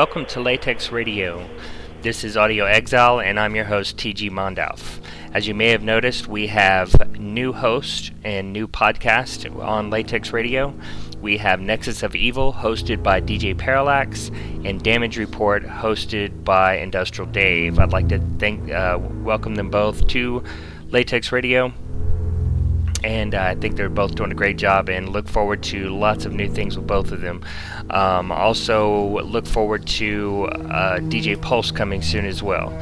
Welcome to Latex Radio. This is Audio Exile, and I'm your host, TG Mondalf. As you may have noticed, we have new host and new podcast on Latex Radio. We have Nexus of Evil, hosted by DJ Parallax, and Damage Report, hosted by Industrial Dave. I'd like to thank, uh, welcome them both to Latex Radio and uh, I think they're both doing a great job and look forward to lots of new things with both of them. Um, also, look forward to uh, DJ Pulse coming soon as well.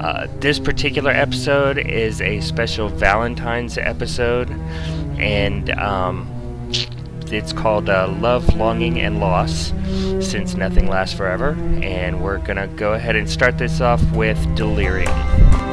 Uh, this particular episode is a special Valentine's episode, and um, it's called uh, Love, Longing, and Loss Since Nothing Lasts Forever. And we're going to go ahead and start this off with Delerium.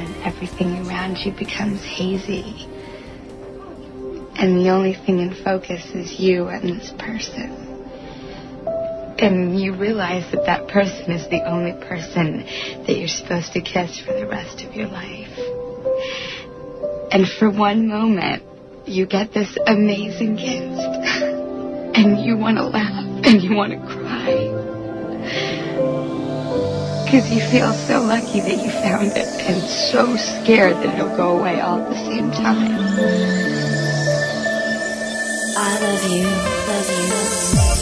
And everything around you becomes hazy. And the only thing in focus is you and this person. and you realize that that person is the only person that you're supposed to kiss for the rest of your life. And for one moment, you get this amazing gift, and you want to laugh and you want to cry. Because you feel so lucky that you found it and so scared that it'll go away all at the same time. I love you, love you.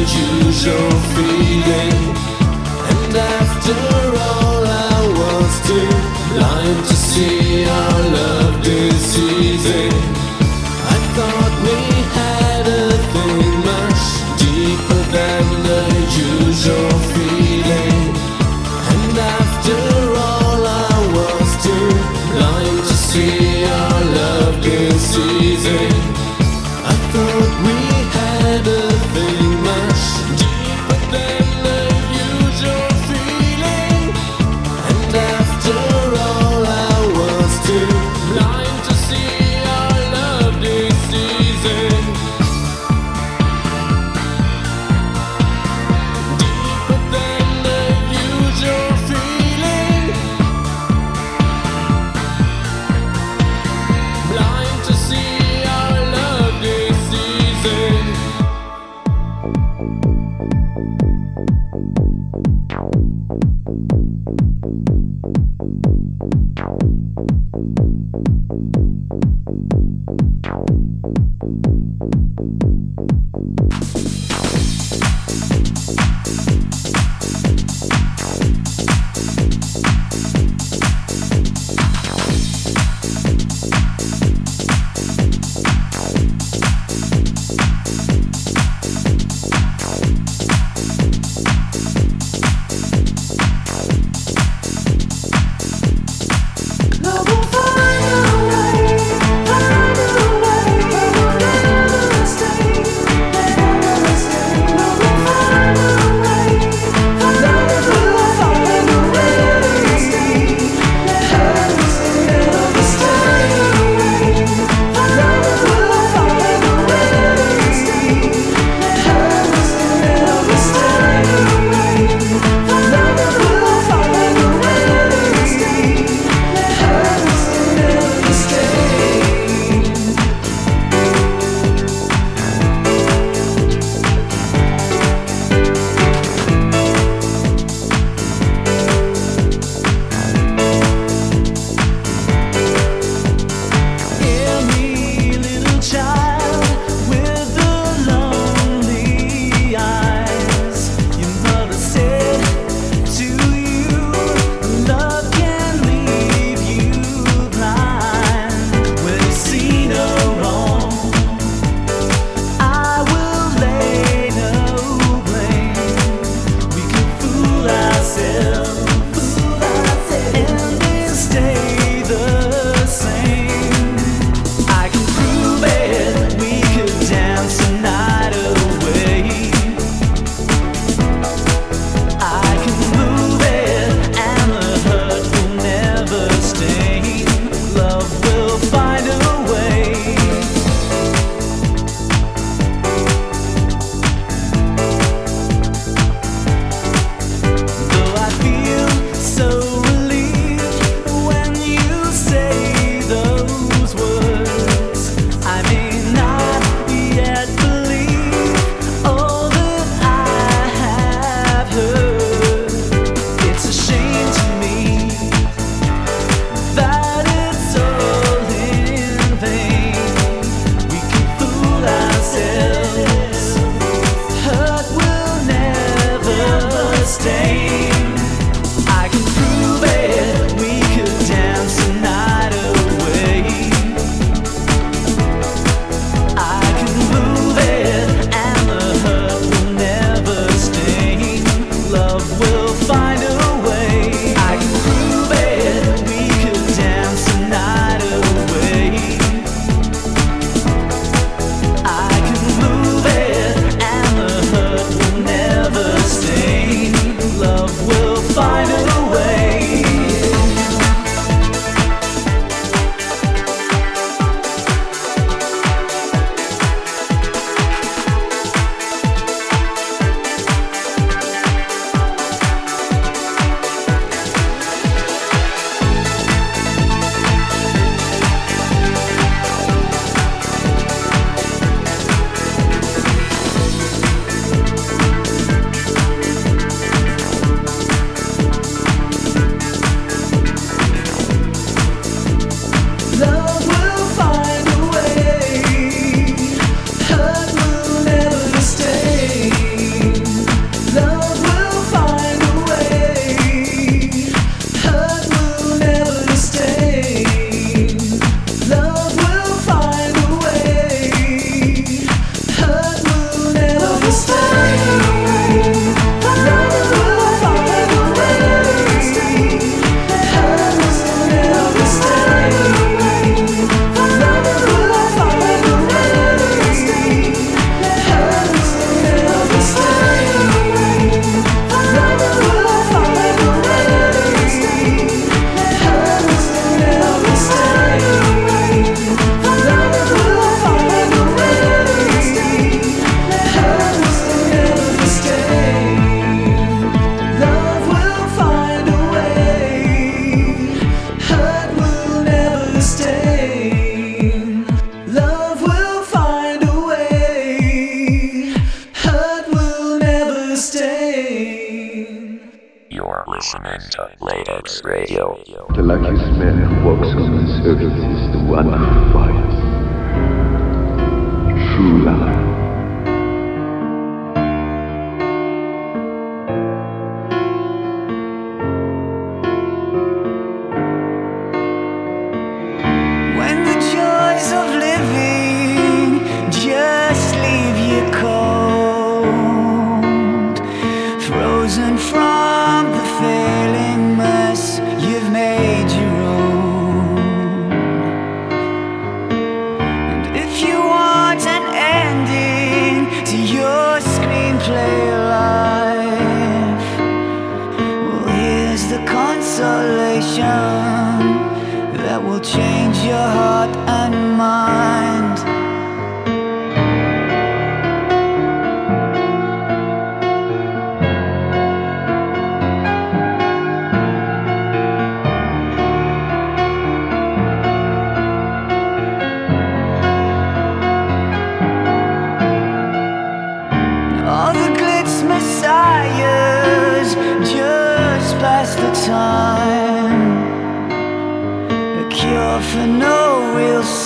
unusual feeling. And after all I was to lying to see our love diseasing.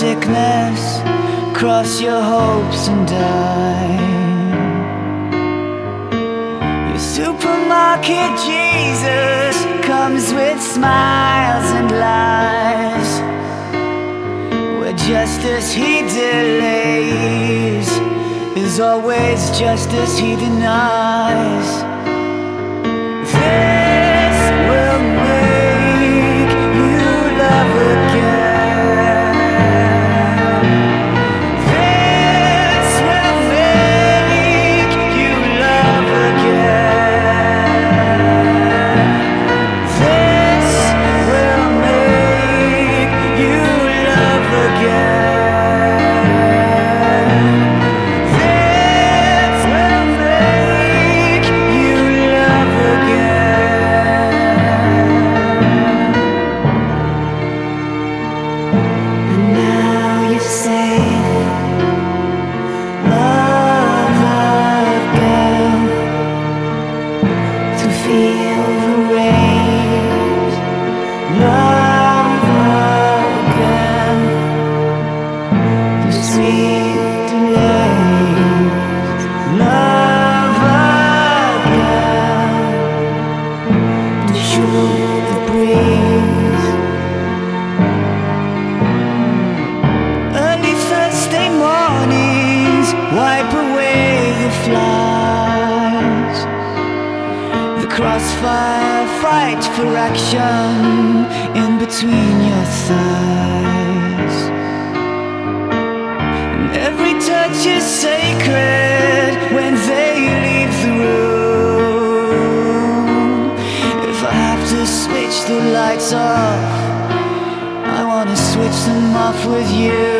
sickness, cross your hopes and die. Your supermarket Jesus comes with smiles and lies. Where justice he delays is always justice he denies. off with you.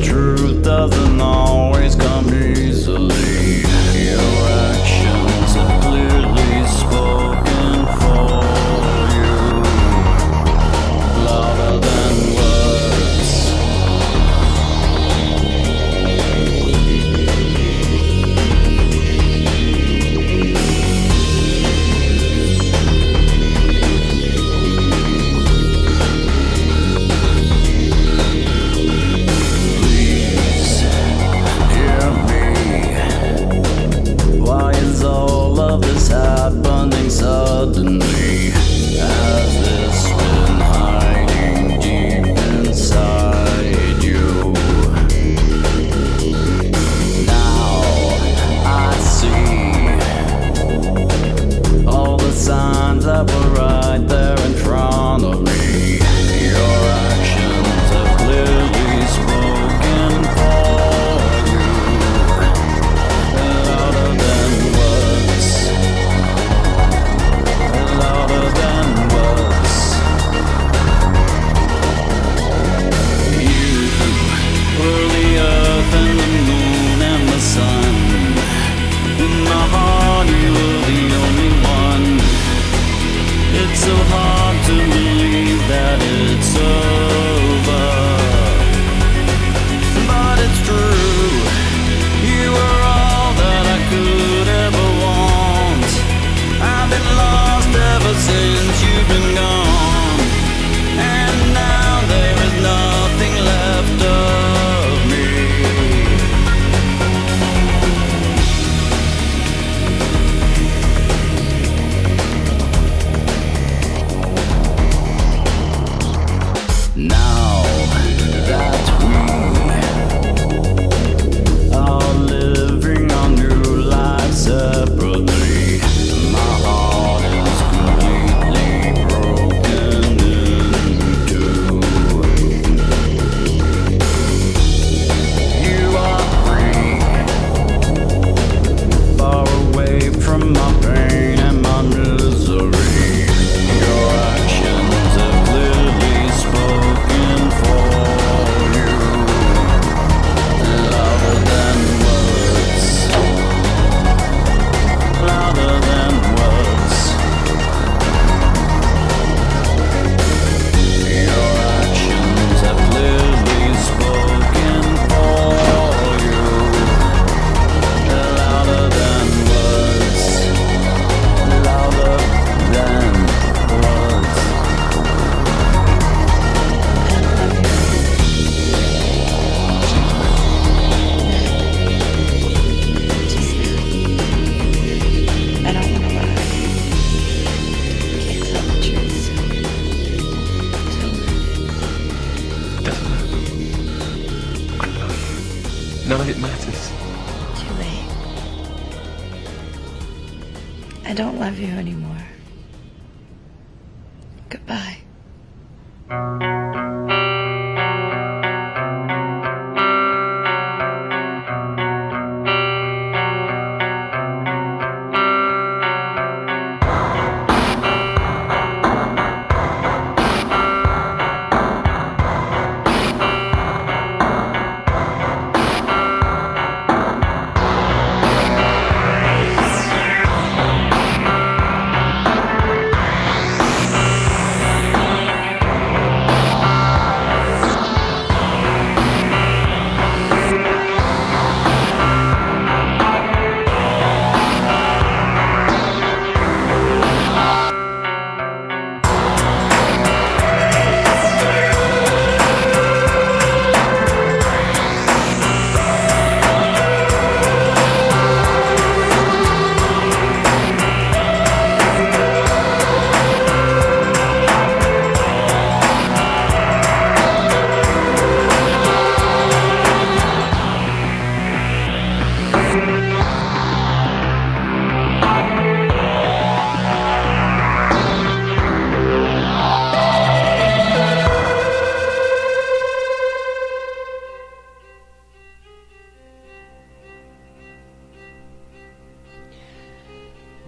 The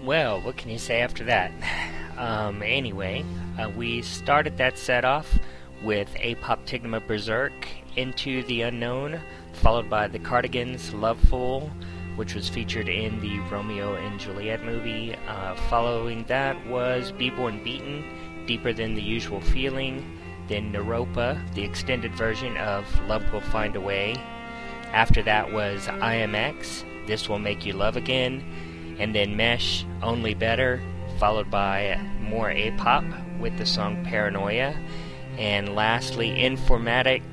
Well, what can you say after that? Um, anyway, uh, we started that set off with Apoptygma Berzerk, Into the Unknown, followed by the Cardigans' Lovefool, which was featured in the Romeo and Juliet movie. Uh, following that was Beborn Beton, Deeper Than the Usual Feeling, then Neuropa, the extended version of Love Will Find a Way. After that was IAMX, This Will Make You Love Again, and then Mesh, Only Better, followed by more A-pop with the song Paranoia, and lastly Informatik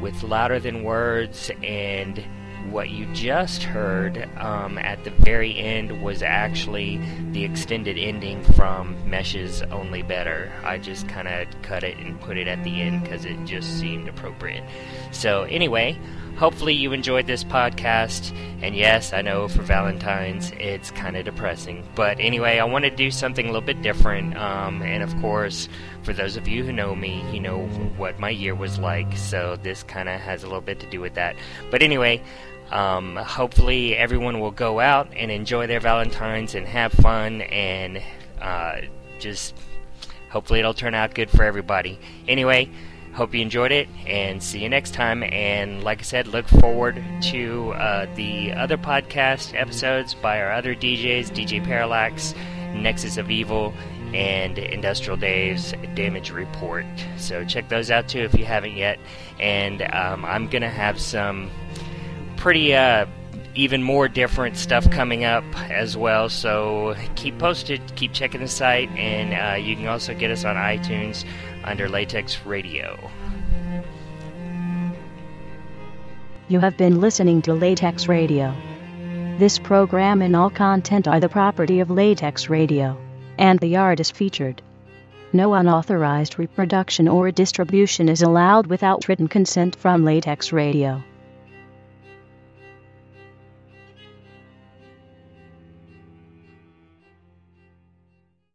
with Louder Than Words and what you just heard um, at the very end was actually the extended ending from Mesh's Only Better. I just kind of cut it and put it at the end because it just seemed appropriate. So, anyway, hopefully you enjoyed this podcast. And yes, I know for Valentine's it's kind of depressing. But anyway, I want to do something a little bit different. Um, and of course, for those of you who know me, you know what my year was like. So, this kind of has a little bit to do with that. But anyway, um, hopefully, everyone will go out and enjoy their Valentines and have fun and uh, just hopefully it'll turn out good for everybody. Anyway, hope you enjoyed it and see you next time. And like I said, look forward to uh, the other podcast episodes by our other DJs DJ Parallax, Nexus of Evil, and Industrial Dave's Damage Report. So check those out too if you haven't yet. And um, I'm going to have some pretty uh, even more different stuff coming up as well. So keep posted, keep checking the site, and uh, you can also get us on iTunes under Latex Radio. You have been listening to Latex Radio. This program and all content are the property of Latex Radio, and the artist featured. No unauthorized reproduction or distribution is allowed without written consent from Latex Radio.